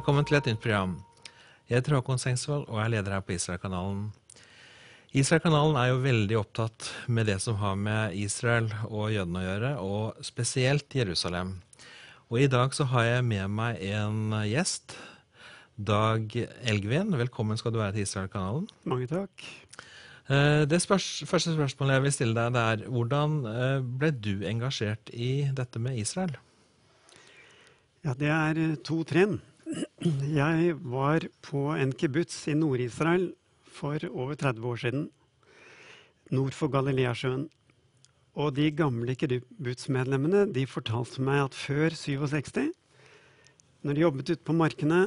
Velkommen til et nytt program. Jeg heter Håkon Sengsvold og er leder her på Israelkanalen. Israelkanalen er jo veldig opptatt med det som har med Israel og jødene å gjøre, og spesielt Jerusalem. Og i dag så har jeg med meg en gjest. Dag Elgvin, velkommen skal du være til Israelkanalen. Mange takk. Eh, Det spørs, første spørsmålet jeg vil stille deg, det er hvordan eh, ble du engasjert i dette med Israel? Ja, det er eh, to trinn. Jeg var på en kibbutz i Nord-Israel for over 30 år siden. Nord for Galileasjøen. Og de gamle kibbutzmedlemmene de fortalte meg at før 67, når de jobbet ute på markene,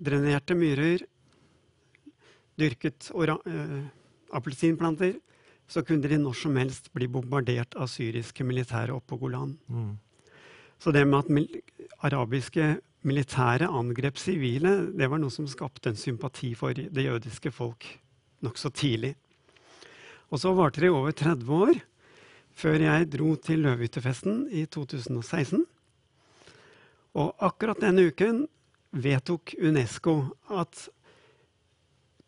drenerte myrer, dyrket eh, appelsinplanter, så kunne de når som helst bli bombardert av syriske militære oppe på Golan. Mm. Så det med at arabiske militære angrep sivile, det var noe som skapte en sympati for det jødiske folk nokså tidlig. Og så varte det i over 30 år før jeg dro til Løvehyttefesten i 2016. Og akkurat denne uken vedtok UNESCO at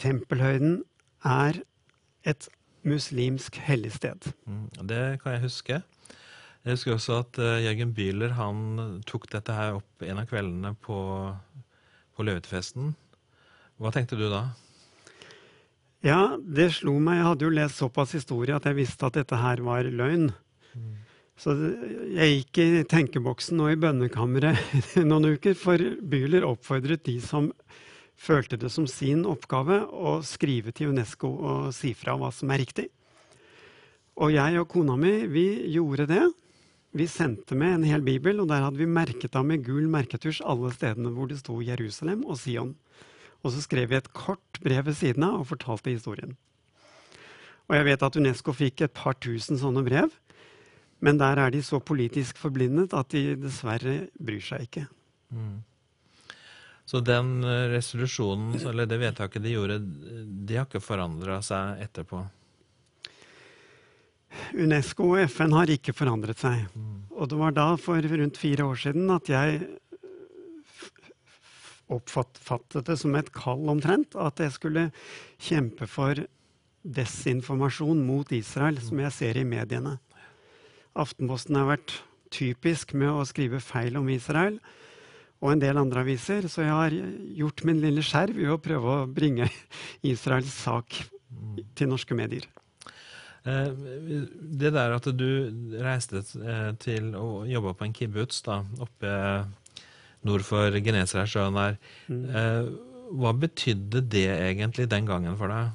Tempelhøyden er et muslimsk helligsted. Mm, Det kan jeg huske. Jeg husker også at eh, Jørgen Bühler han tok dette her opp en av kveldene på, på Løvetefesten. Hva tenkte du da? Ja, det slo meg. Jeg hadde jo lest såpass historie at jeg visste at dette her var løgn. Så jeg gikk i tenkeboksen og i bønnekammeret noen uker, for Bühler oppfordret de som følte det som sin oppgave å skrive til UNESCO og si fra hva som er riktig. Og jeg og kona mi, vi gjorde det. Vi sendte med en hel bibel, og der hadde vi merket av med gul merketusj alle stedene hvor det sto Jerusalem og Sion. Og så skrev vi et kort brev ved siden av og fortalte historien. Og jeg vet at UNESCO fikk et par tusen sånne brev, men der er de så politisk forblindet at de dessverre bryr seg ikke. Så den eh, resolusjonen, eller det vedtaket de gjorde, de har ikke forandra seg etterpå? UNESCO og FN har ikke forandret seg. Og det var da, for rundt fire år siden, at jeg oppfattet det som et kall omtrent. At jeg skulle kjempe for desinformasjon mot Israel, som jeg ser i mediene. Aftenposten har vært typisk med å skrive feil om Israel. Og en del andre aviser. Så jeg har gjort min lille skjerv i å prøve å bringe Israels sak til norske medier. Eh, Det der at du reiste eh, til og jobba på en kibbutz da, oppe nord for Genesaretsjøen der, eh, hva betydde det egentlig den gangen for deg?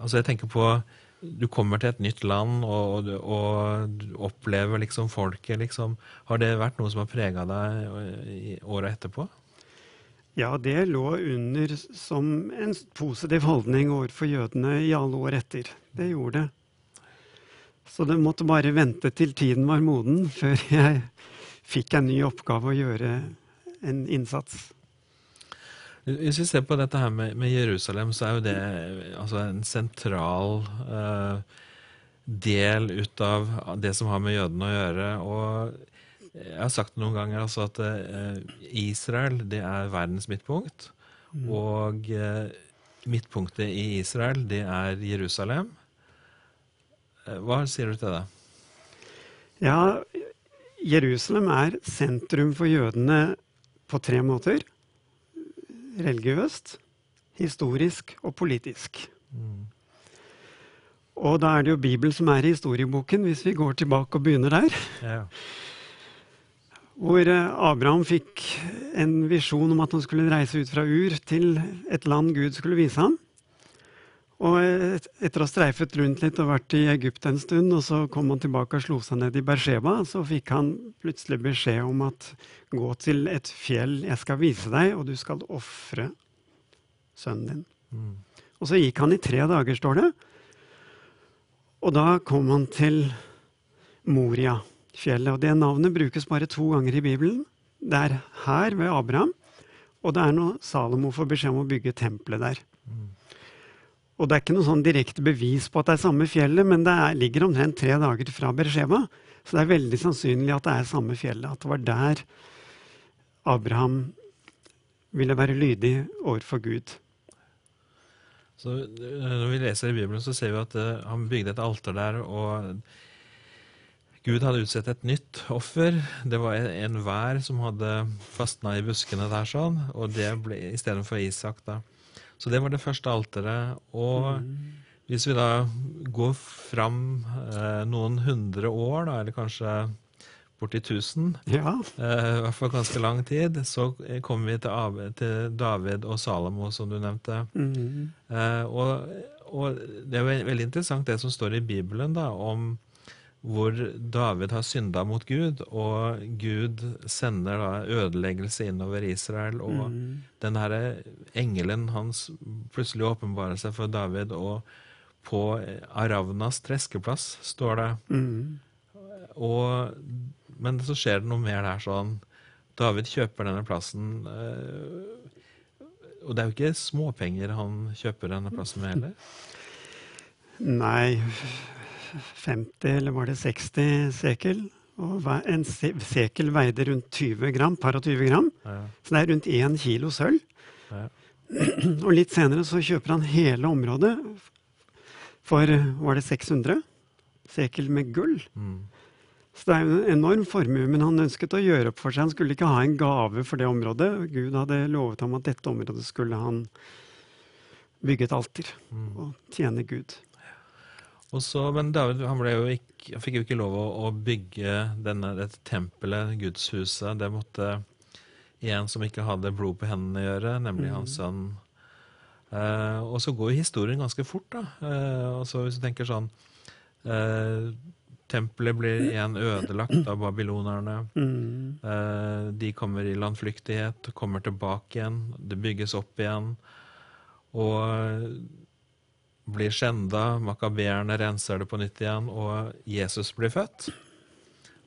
Altså jeg tenker på Du kommer til et nytt land, og, og, og du opplever liksom folket, liksom. Har det vært noe som har prega deg åra etterpå? Ja, det lå under som en positiv holdning overfor jødene i alle år etter. Det gjorde det. Så det måtte bare vente til tiden var moden før jeg fikk en ny oppgave å gjøre en innsats. Hvis vi ser på dette her med, med Jerusalem, så er jo det altså en sentral eh, del ut av det som har med jødene å gjøre. Og jeg har sagt noen ganger altså at eh, Israel det er verdens midtpunkt. Og eh, midtpunktet i Israel, det er Jerusalem. Eh, hva sier du til det? Ja, Jerusalem er sentrum for jødene på tre måter. Religiøst, historisk og politisk. Og da er det jo Bibelen som er i historieboken, hvis vi går tilbake og begynner der. Ja. Hvor eh, Abraham fikk en visjon om at han skulle reise ut fra Ur til et land Gud skulle vise ham. Og et- etter å ha streifet rundt litt og vært i Egypt en stund, og så kom han tilbake og slo seg ned i Beersheba, så fikk han plutselig beskjed om at gå til et fjell, jeg skal vise deg, og du skal ofre sønnen din. Og så gikk han i tre dager, står det. Og da kom han til Moria-fjellet. Og det navnet brukes bare to ganger i Bibelen. Det er her ved Abraham, og det er når Salomo får beskjed om å bygge tempelet der. Og det er ikke noe sånn direkte bevis på at det er samme fjellet, men det er, ligger omtrent tre dager fra Beresheva, Så det er veldig sannsynlig at det er samme fjellet. At det var der Abraham ville være lydig overfor Gud. Så eh, Når vi leser i Bibelen, så ser vi at uh, han bygde et alter der, og Gud hadde utsett et nytt offer. Det var en, en som hadde fastna i buskene der, sånn, og det ble istedenfor Isak. da. Så det var det første alteret. Og hvis vi da går fram eh, noen hundre år, da, eller kanskje borti 1000, Ja, eh, i hvert fall ganske lang tid, så kommer vi til, til David og Salomo, som du nevnte. mm, Eh, og, og det er veldig interessant det som står i Bibelen da, om hvor David har synda mot Gud, og Gud sender da ødeleggelse innover Israel. Og mm, den herre engelen hans plutselig åpenbarer seg for David, og på Aravnas treskeplass står det. mm, Og, men så skjer det noe mer der sånn. David kjøper denne plassen. eh, og det er jo ikke småpenger han kjøper denne plassen med heller. Nei 50, eller var det 60 sekel? Og en sekel veide rundt 20 gram, par og 20 gram. Ja, Så det er rundt 1 kilo sølv. ja. Og litt senere så kjøper han hele området for var det 600 sekel med gull. Mm. Så det er jo en enorm formue, men han ønsket å gjøre opp for seg. Han skulle ikke ha en gave for det området. Gud hadde lovet ham at dette området skulle han bygge et alter Mm. og tjene Gud. Og så, men David han ikke, han fikk jo ikke lov å, å bygge denne, dette tempelet, gudshuset. Det måtte en som ikke hadde blod på hendene gjøre, nemlig hans sønn. Eh, og så går jo historien ganske fort, da. Eh, og så hvis du tenker sånn eh, Tempelet blir igjen ødelagt av babylonerne. Mm. Eh, de kommer i landflyktighet, kommer tilbake igjen. Det bygges opp igjen. Og blir skjenda. Makabeerne renser det på nytt igjen, og Jesus blir født.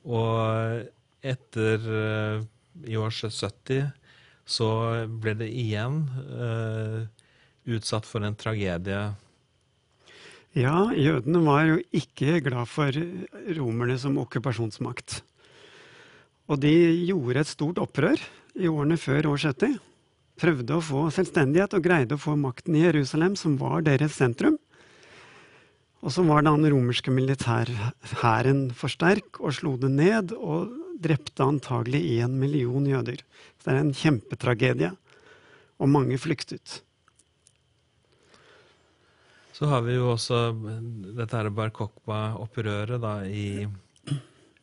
Og etter eh, i år 70 så ble det igjen uh, utsatt for en tragedie. Ja, jødene var jo ikke glad for romerne som okkupasjonsmakt. Og de gjorde et stort opprør i årene før år 70. Prøvde å få selvstendighet og greide å få makten i Jerusalem, som var deres sentrum. Og så var den romerske militærhæren for sterk og slo det ned og drepte antagelig én million jøder. Så det er en kjempetragedie. Og mange flyktet. Så har vi jo også dette her Bar Kokba-opprøret i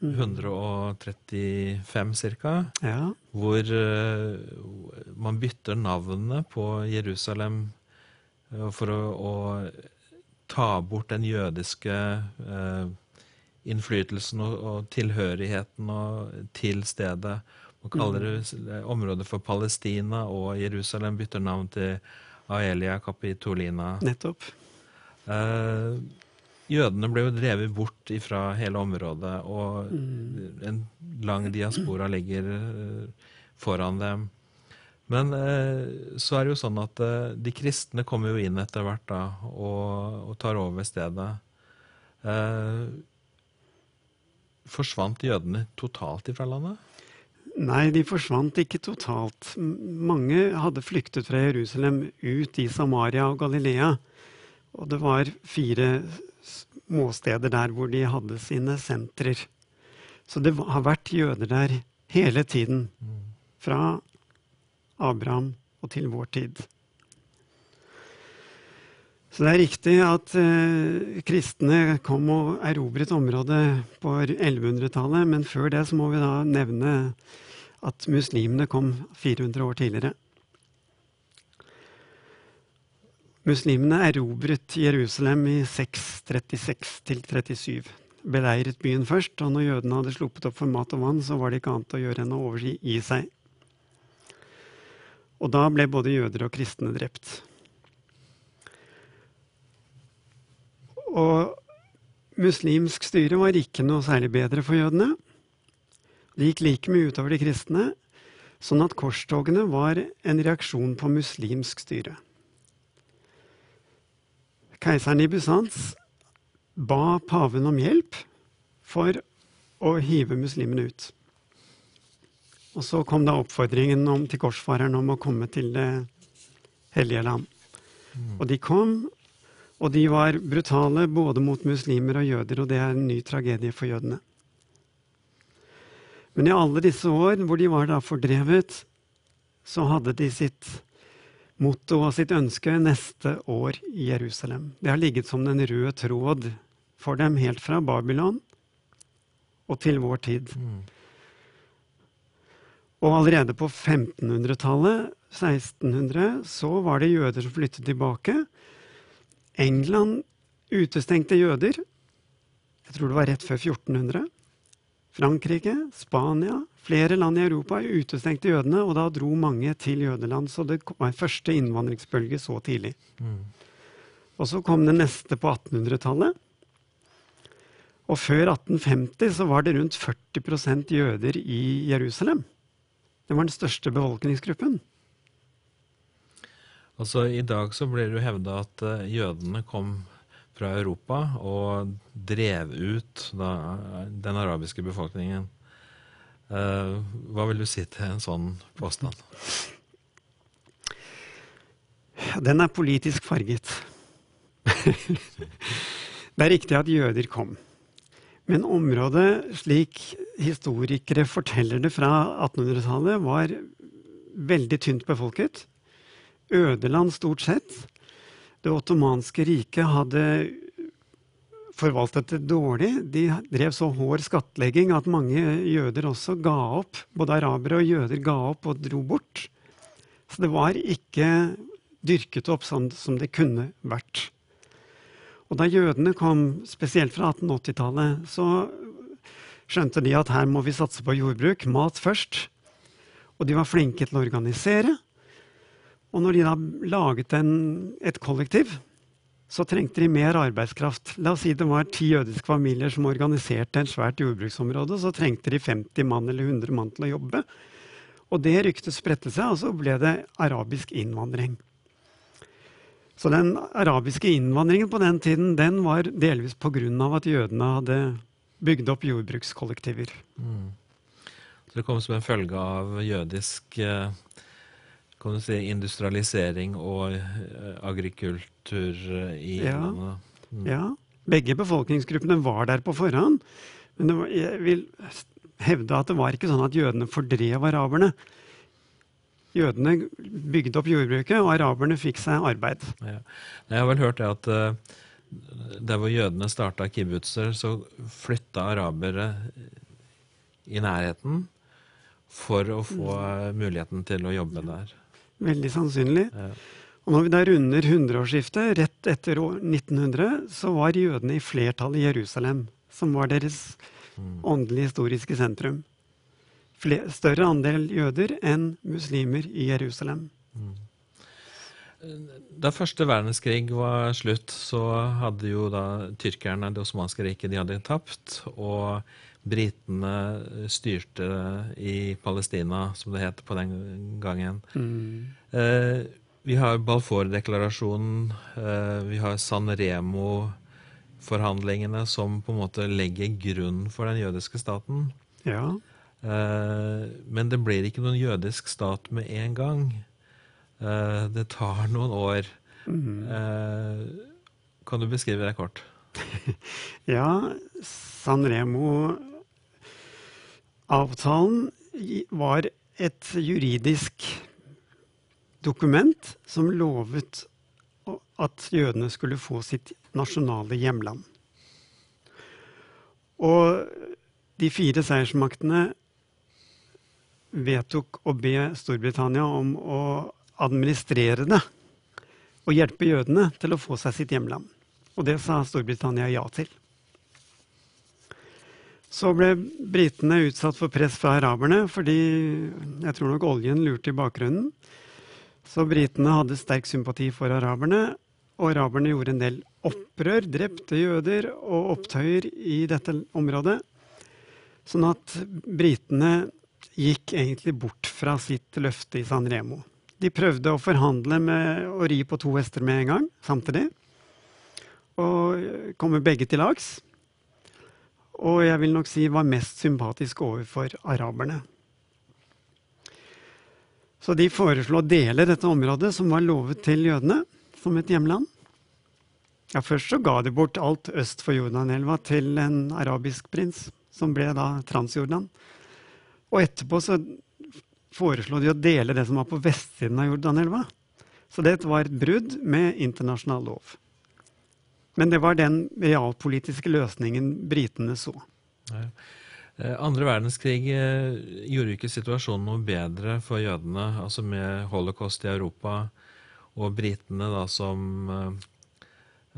135 ca. Ja. hvor eh, man bytter navnet på Jerusalem eh, for å, å ta bort den jødiske eh, innflytelsen og, og tilhørigheten og, til stedet. Man kaller det området for Palestina, og Jerusalem bytter navn til Aelia Capitolina. Nettopp. Eh, jødene ble jo drevet bort fra hele området, og en lang diaspora ligger eh, foran dem. Men eh, så er det jo sånn at eh, de kristne kommer jo inn etter hvert da, og, og tar over stedet. Eh, forsvant jødene totalt ifra landet? Nei, de forsvant ikke totalt. Mange hadde flyktet fra Jerusalem ut i Samaria og Galilea. Og det var fire småsteder der hvor de hadde sine sentrer. Så det har vært jøder der hele tiden. Fra Abraham og til vår tid. Så det er riktig at eh, kristne kom og erobret området på 1100-tallet, men før det så må vi da nevne at muslimene kom 400 år tidligere. Muslimene erobret Jerusalem i 636-37. Beleiret byen først, og når jødene hadde sluppet opp for mat og vann, så var det ikke annet å gjøre enn å overgi seg. Og da ble både jøder og kristne drept. Og muslimsk styre var ikke noe særlig bedre for jødene. Det gikk like mye utover de kristne, sånn at korstogene var en reaksjon på muslimsk styre. Keiseren i Bysants ba paven om hjelp for å hive muslimene ut. Og så kom da oppfordringen om, til korsfareren om å komme til Det hellige land. Mm. Og de kom, og de var brutale både mot muslimer og jøder, og det er en ny tragedie for jødene. Men i alle disse år hvor de var da fordrevet, så hadde de sitt motto og sitt ønske neste år i Jerusalem. Det har ligget som den røde tråd for dem helt fra Babylon og til vår tid. Mm. Og allerede på 1500-tallet, 1600, så var det jøder som flyttet tilbake. England utestengte jøder. Jeg tror det var rett før 1400. Frankrike, Spania, flere land i Europa utestengte jødene, og da dro mange til jødeland. Så det var en første innvandringsbølge så tidlig. Mm. Og så kom det neste på 1800-tallet. Og før 1850 så var det rundt 40% jøder i Jerusalem. Det var den største befolkningsgruppen. Altså, I dag så blir det jo hevda at eh, jødene kom fra Europa og drev ut da, den arabiske befolkningen. Uh, hva vil du si til en sånn påstand? Den er politisk farget. det er riktig at jøder kom. Men området, slik historikere forteller det fra 1800-tallet, var veldig tynt befolket. Ødeland stort sett. Det ottomanske riket hadde forvaltet det dårlig. De drev så hård skattlegging at mange jøder også ga opp. Både arabere og jøder ga opp og dro bort. Så det var ikke dyrket opp sånn som det kunne vært. Og da jødene kom, spesielt fra 1880-tallet, så skjønte de at her må vi satse på jordbruk, mat først. Og de var flinke til å organisere. Og når de da laget en, et kollektiv, så trengte de mer arbeidskraft. La oss si det var ti jødiske familier som organiserte en svært jordbruksområde. Så trengte de 50 mann eller 100 mann til å jobbe. Og det ryktet spredte seg, og så ble det arabisk innvandring. Så den arabiske innvandringen på den tiden den var delvis pga. at jødene hadde bygd opp jordbrukskollektiver. Mm. Så det kom som en følge av jødisk eh, kan du si, industrialisering og eh, agrikultur eh, i Ja. landet? Mm. Ja, Begge befolkningsgruppene var der på forhånd. Men det var, jeg vil hevde at det var ikke sånn at jødene fordrev araberne. Jødene bygde opp jordbruket, og araberne fikk seg arbeid. Ja. Jeg har vel hørt det at uh, der hvor jødene starta kibbutzer, så flytta arabere i nærheten for å få eh, muligheten til å jobbe der. Veldig sannsynlig. Ja. Og når vi da runder hundreårsskiftet, rett etter år 1900, så var jødene i flertall i Jerusalem, som var deres Mm. åndelig historiske sentrum. Fle større andel jøder enn muslimer i Jerusalem. Da første verdenskrig var slutt, så hadde jo da tyrkerne, det osmanske riket, de hadde tapt. Og britene styrte i Palestina, som det het på den gangen. Eh, vi har Balfour-deklarasjonen, eh, vi har San Remo-forhandlingene, som på en måte legger grunn for den jødiske staten. Ja. Eh, men det blir ikke noen jødisk stat med en gang. Eh, det tar noen år. Eh, kan du beskrive det kort? Ja, San Remo-avtalen i- var et juridisk dokument som lovet at jødene skulle få sitt nasjonale hjemland. Og de fire seiersmaktene vedtok å be Storbritannia om å administrere det og hjelpe jødene til å få seg sitt hjemland. Og det sa Storbritannia ja til. Så ble britene utsatt for press fra araberne, fordi jeg tror nok oljen lurte i bakgrunnen. Så britene hadde sterk sympati for araberne, og araberne gjorde en del opprør, drepte jøder og opptøyer i dette området. Sånn at britene gikk egentlig bort fra sitt løfte i San Remo. De prøvde å forhandle med å ri på to hester med en gang, samtidig. Og komme begge til lags. Og jeg vil nok si var mest sympatisk overfor araberne. Så de foreslo å dele dette området, som var lovet til jødene, som et hjemland. Ja, Først så ga de bort alt øst for Jordanelva til en arabisk prins, som ble da Transjordan. Og etterpå så foreslo de å dele det som var på vestsiden av Jordanelva. Så det var et brudd med internasjonal lov. Men det var den realpolitiske løsningen britene så. Ja. Eh, andre verdenskrig eh, gjorde ikke situasjonen noe bedre for jødene, altså med holocaust i Europa og britene da som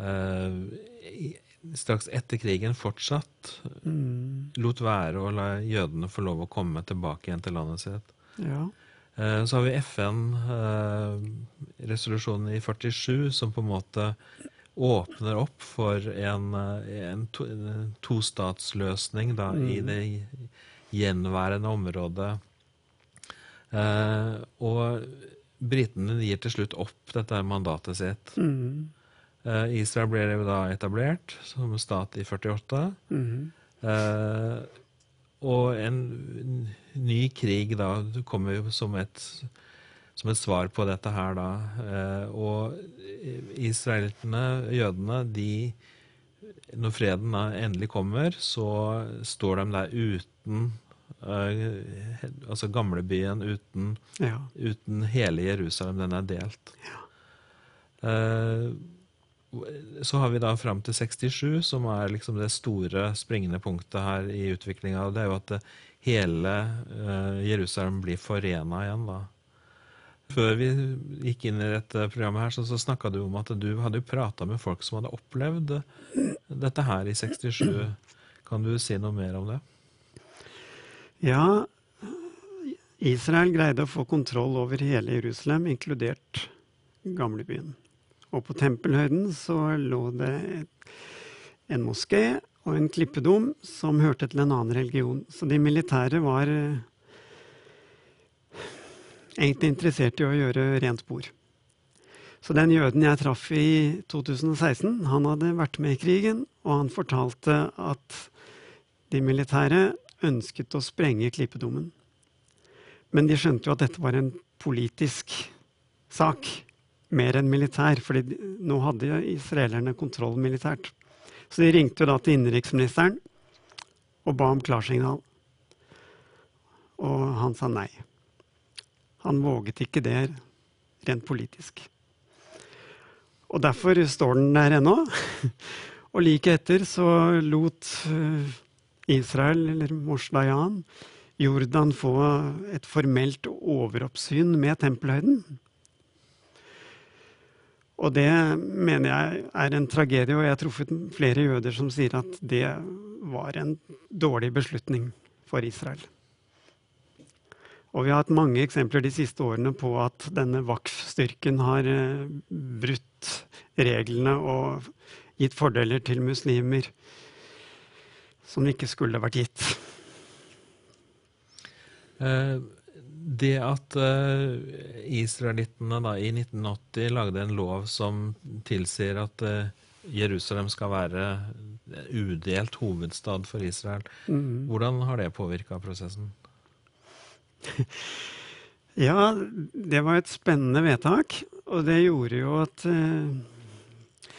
eh, straks etter krigen fortsatt mm. lot være å la jødene få lov å komme tilbake igjen til landet sitt. Ja. Så har vi FN-resolusjonen i 47 som på en måte åpner opp for en, en, to, tostatsløsning da, mm. i det gjenværende området. Eh, og britene gir til slutt opp dette mandatet sitt. Mm. Eh, Israel ble da etablert som stat i 48. Mm. Eh, og en ny krig da kommer jo som et som et svar på dette her, da. Eh, og israelerne, jødene, de Når freden da endelig kommer, så står de der uten uh, Altså gamlebyen uten, ja. uten hele Jerusalem. Den er delt. Ja. Uh, så har vi da fram til 67, som er liksom det store springende punktet her i utviklinga. Det er jo at hele Jerusalem blir forena igjen, da. Før vi gikk inn i dette programmet, her, så, så snakka du om at du hadde prata med folk som hadde opplevd dette her i 67. Kan du si noe mer om det? Ja, Israel greide å få kontroll over hele Jerusalem, inkludert gamlebyen. Og på Tempelhøyden så lå det en moské og en klippedom som hørte til en annen religion. Så de militære var egentlig interessert i å gjøre rent bord. Så den jøden jeg traff i 2016, han hadde vært med i krigen, og han fortalte at de militære ønsket å sprenge klippedommen. Men de skjønte jo at dette var en politisk sak, mer enn militær, fordi nå hadde israelerne kontroll militært. Så de ringte jo da til innenriksministeren og ba om klarsignal. Og han sa nei. Han våget ikke det rent politisk. Og derfor står den der ennå. Og like etter så lot eh, Israel, eller Moshe Dayan, Jordan få et formelt overoppsyn med tempelhøyden. Og det mener jeg er en tragedie, og jeg har truffet flere jøder som sier at det var en dårlig beslutning for Israel. Og vi har hatt mange eksempler de siste årene på at denne Wakf-styrken har eh, brutt reglene og gitt fordeler til muslimer som ikke skulle vært gitt. Eh, det at uh, israelittene da, i 1980 lagde en lov som tilsier at Jerusalem skal være udelt hovedstad for Israel, mm. hvordan har det påvirka prosessen? Ja, det var et spennende vedtak. Og det gjorde jo at eh,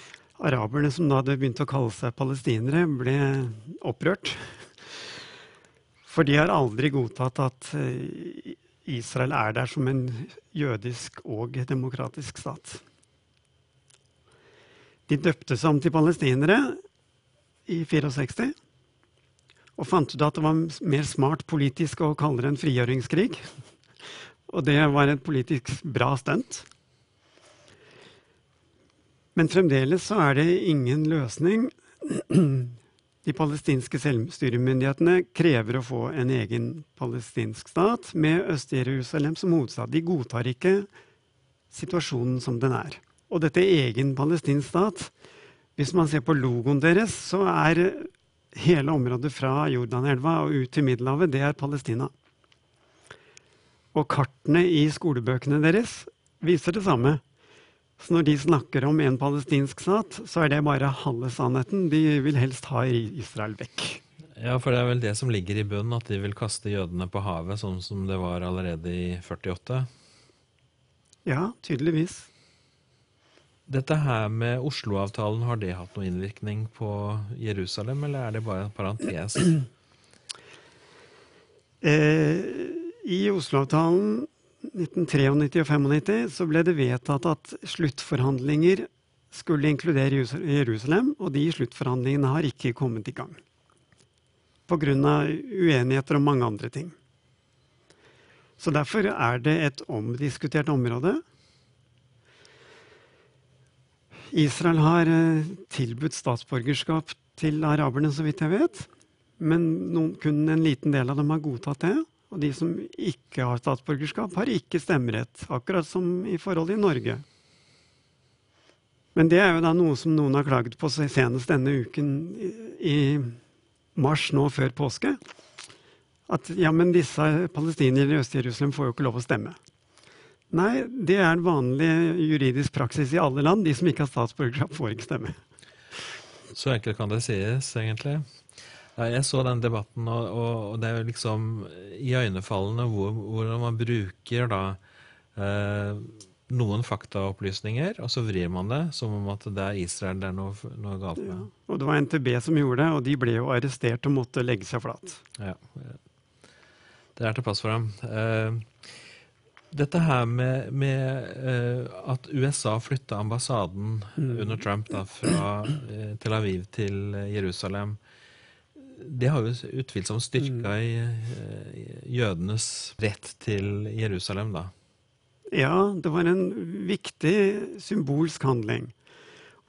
araberne, som da hadde begynt å kalle seg palestinere, ble opprørt. For de har aldri godtatt at eh, Israel er der som en jødisk og demokratisk stat. De døpte seg om til palestinere i 64 og fant ut at det var mer smart politisk å kalle det en frigjøringskrig. Og det var et politisk bra stunt. Men fremdeles så er det ingen løsning. De palestinske selvstyremyndighetene krever å få en egen palestinsk stat med Øst-Jerusalem som hovedstad. De godtar ikke situasjonen som den er. Og dette egen palestinsk stat Hvis man ser på logoen deres, så er hele området fra Jordanelva og ut til Middelhavet, det er Palestina. Og kartene i skolebøkene deres viser det samme. Så når de snakker om en palestinsk stat, så er det bare halve sannheten. De vil helst ha Israel vekk. Ja, for det er vel det som ligger i bunnen, at de vil kaste jødene på havet, sånn som det var allerede i 48? Ja, tydeligvis. Dette her med Oslo-avtalen, har det hatt noen innvirkning på Jerusalem, eller er det bare en parentes? Eh, I Oslo-avtalen 1993 og 95 så ble det vedtatt at sluttforhandlinger skulle inkludere Jerusalem, og de sluttforhandlingene har ikke kommet i gang. Pga. uenigheter om mange andre ting. Så derfor er det et omdiskutert område. Israel har eh, tilbudt statsborgerskap til araberne, så vidt jeg vet. Men noen, kun en liten del av dem har godtatt det. Og de som ikke har statsborgerskap, har ikke stemmerett. Akkurat som i forhold i Norge. Men det er jo da noe som noen har klaget på senest denne uken i mars nå før påske. At ja, men disse palestinerne i Øst-Jerusalem får jo ikke lov å stemme. Nei, det er en vanlig juridisk praksis i alle land. De som ikke har statsborgerskap, får ikke stemme. Så enkelt kan det sies, egentlig. Ja, jeg så den debatten, og, og, det er jo liksom iøynefallende hvor, hvordan man bruker da eh, noen faktaopplysninger, og så vrir man det som om at det er Israel det er noe, noe galt med. Ja. Og det var NTB som gjorde det, og de ble jo arrestert og måtte legge seg flat. Ja, det er til pass for dem. Eh, dette her med, med eh, at USA flytta ambassaden mm. under Trump da, fra eh, Tel Aviv til Jerusalem, det har jo utvilsomt styrka mm. i uh, jødenes rett til Jerusalem, da. Ja, det var en viktig symbolsk handling.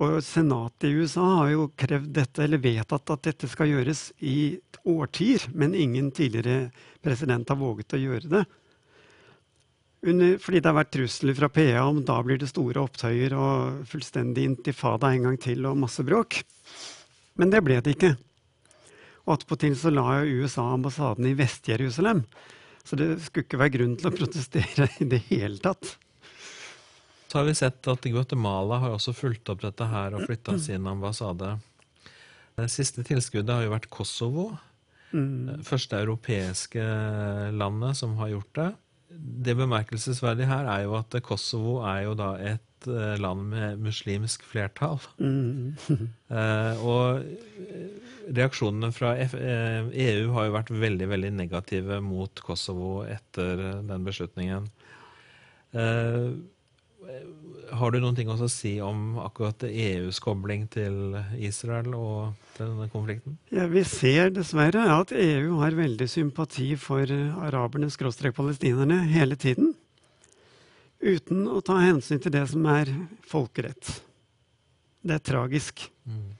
Og senatet i USA har jo krevd dette, eller vedtatt at dette skal gjøres i årtier, men ingen tidligere president har våget å gjøre det. Under, fordi det har vært trusler fra PA om da blir det store opptøyer og fullstendig intifada en gang til og masse bråk. Men det ble det ikke. Og attpåtil så la USA ambassaden i Vest-Jerusalem. Så det skulle ikke være grunn til å protestere i det hele tatt. Så har vi sett at Guatemala har også fulgt opp dette her og flytta sin ambassade. Det siste tilskuddet har jo vært Kosovo. Mm. Første europeiske landet som har gjort det. Det bemerkelsesverdige her er jo at Kosovo er jo da et eh, land med muslimsk flertall. Mm. eh, og reaksjonene fra F EU eh, e har jo vært veldig veldig negative mot Kosovo etter den beslutningen. Eh, har du noen ting å si om akkurat EUs kobling til Israel og denne konflikten? Ja, Vi ser dessverre at EU har veldig sympati for araberne, skråstrek palestinerne, hele tiden uten å ta hensyn til det som er folkerett. Det er tragisk. Mm.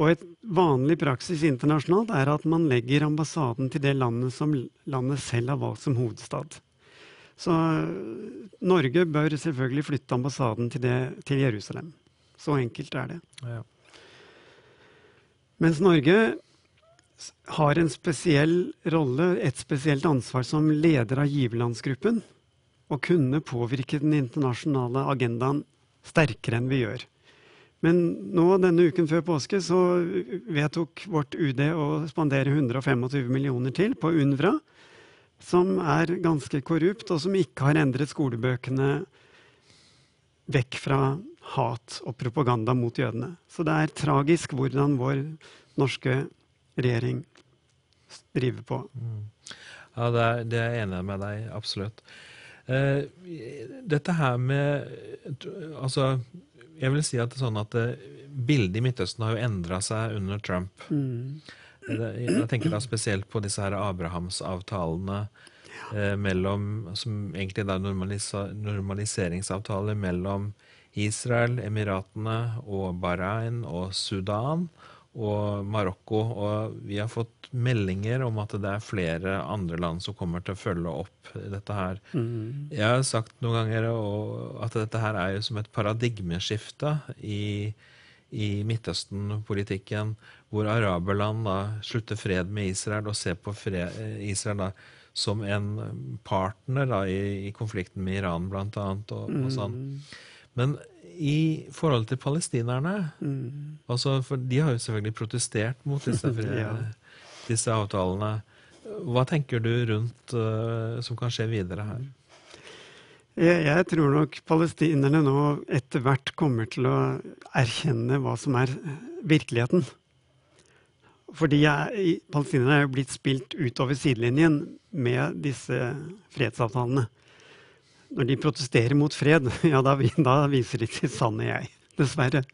Og et vanlig praksis internasjonalt er at man legger ambassaden til det landet som landet selv har valgt som hovedstad. Så Norge bør selvfølgelig flytte ambassaden til, det, til Jerusalem. Så enkelt er det. Ja. Mens Norge har en spesiell rolle, et spesielt ansvar som leder av giverlandsgruppen, å kunne påvirke den internasjonale agendaen sterkere enn vi gjør. Men nå denne uken før påske så vedtok vårt UD å spandere 125 millioner til på UNVRA, som er ganske korrupt, og som ikke har endret skolebøkene vekk fra hat og propaganda mot jødene. Så det er tragisk hvordan vår norske regjering driver på. Mm. Ja, det er, det er jeg enig med deg absolutt. Eh, dette her med Altså, jeg vil si at det er sånn at eh, bildet i Midtøsten har jo endra seg under Trump. Mm. Jeg tenker da spesielt på disse her Abrahamsavtalene eh, mellom, som egentlig er normaliseringsavtaler mellom Israel, Emiratene og Bahrain og Sudan og Marokko. Og vi har fått meldinger om at det er flere andre land som kommer til å følge opp dette her. Mm. Jeg har sagt noen ganger at dette her er jo som et paradigmeskifte i, i Midtøsten-politikken, hvor araberland da slutter fred med Israel og ser på fred, Israel da som en partner da, i, i, konflikten med Iran, blant annet. Og, og sånn. Mm. Men i forhold til palestinerne mm. altså, For de har jo selvfølgelig protestert mot disse, ja. disse avtalene. Hva tenker du rundt uh, som kan skje videre her? Jeg, jeg tror nok palestinerne nå etter hvert kommer til å erkjenne hva som er virkeligheten. Fordi jeg, palestinerne er jo blitt spilt utover sidelinjen med disse fredsavtalene. Når de protesterer mot fred, ja, da, da viser de til sanne jeg. Dessverre.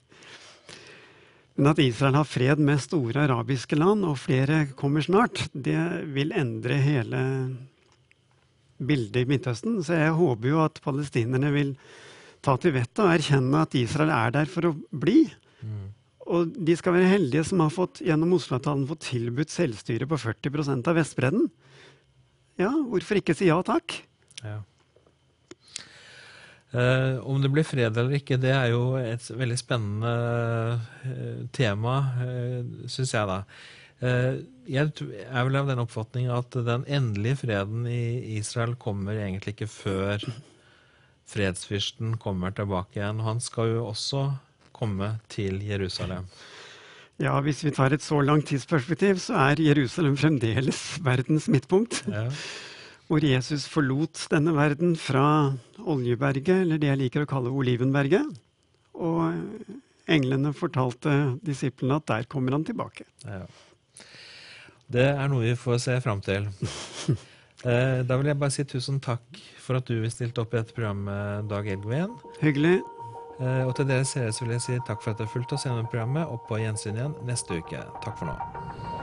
Men at Israel har fred med store arabiske land, og flere kommer snart, det vil endre hele bildet i Midtøsten. Så jeg håper jo at palestinerne vil ta til vettet og erkjenne at Israel er der for å bli. Mm. Og de skal være heldige som har fått gjennom Oslo-avtalen fått tilbudt selvstyre på 40% av Vestbredden. Ja, hvorfor ikke si ja takk? Ja. Uh, om det blir fred eller ikke, det er jo et veldig spennende eh, tema, uh, syns jeg, da. Eh, jeg er vel av den oppfatning at den endelige freden i Israel kommer egentlig ikke før fredsfyrsten kommer tilbake igjen. Han skal jo også komme til Jerusalem. Ja, hvis vi tar et så langt tidsperspektiv, så er Jerusalem fremdeles verdens midtpunkt. Ja hvor Jesus forlot denne verden fra Oljeberget, eller det jeg liker å kalle Olivenberget. Og englene fortalte disiplene at der kommer han tilbake. Ja. Det er noe vi får se fram til. Eh, da vil jeg bare si tusen takk for at du stilte opp i dette program, Dag Elgven. Hyggelig. Eh, og til dere seere vil jeg si takk for at dere fulgte oss gjennom programmet, og på gjensyn igjen neste uke. Takk for nå.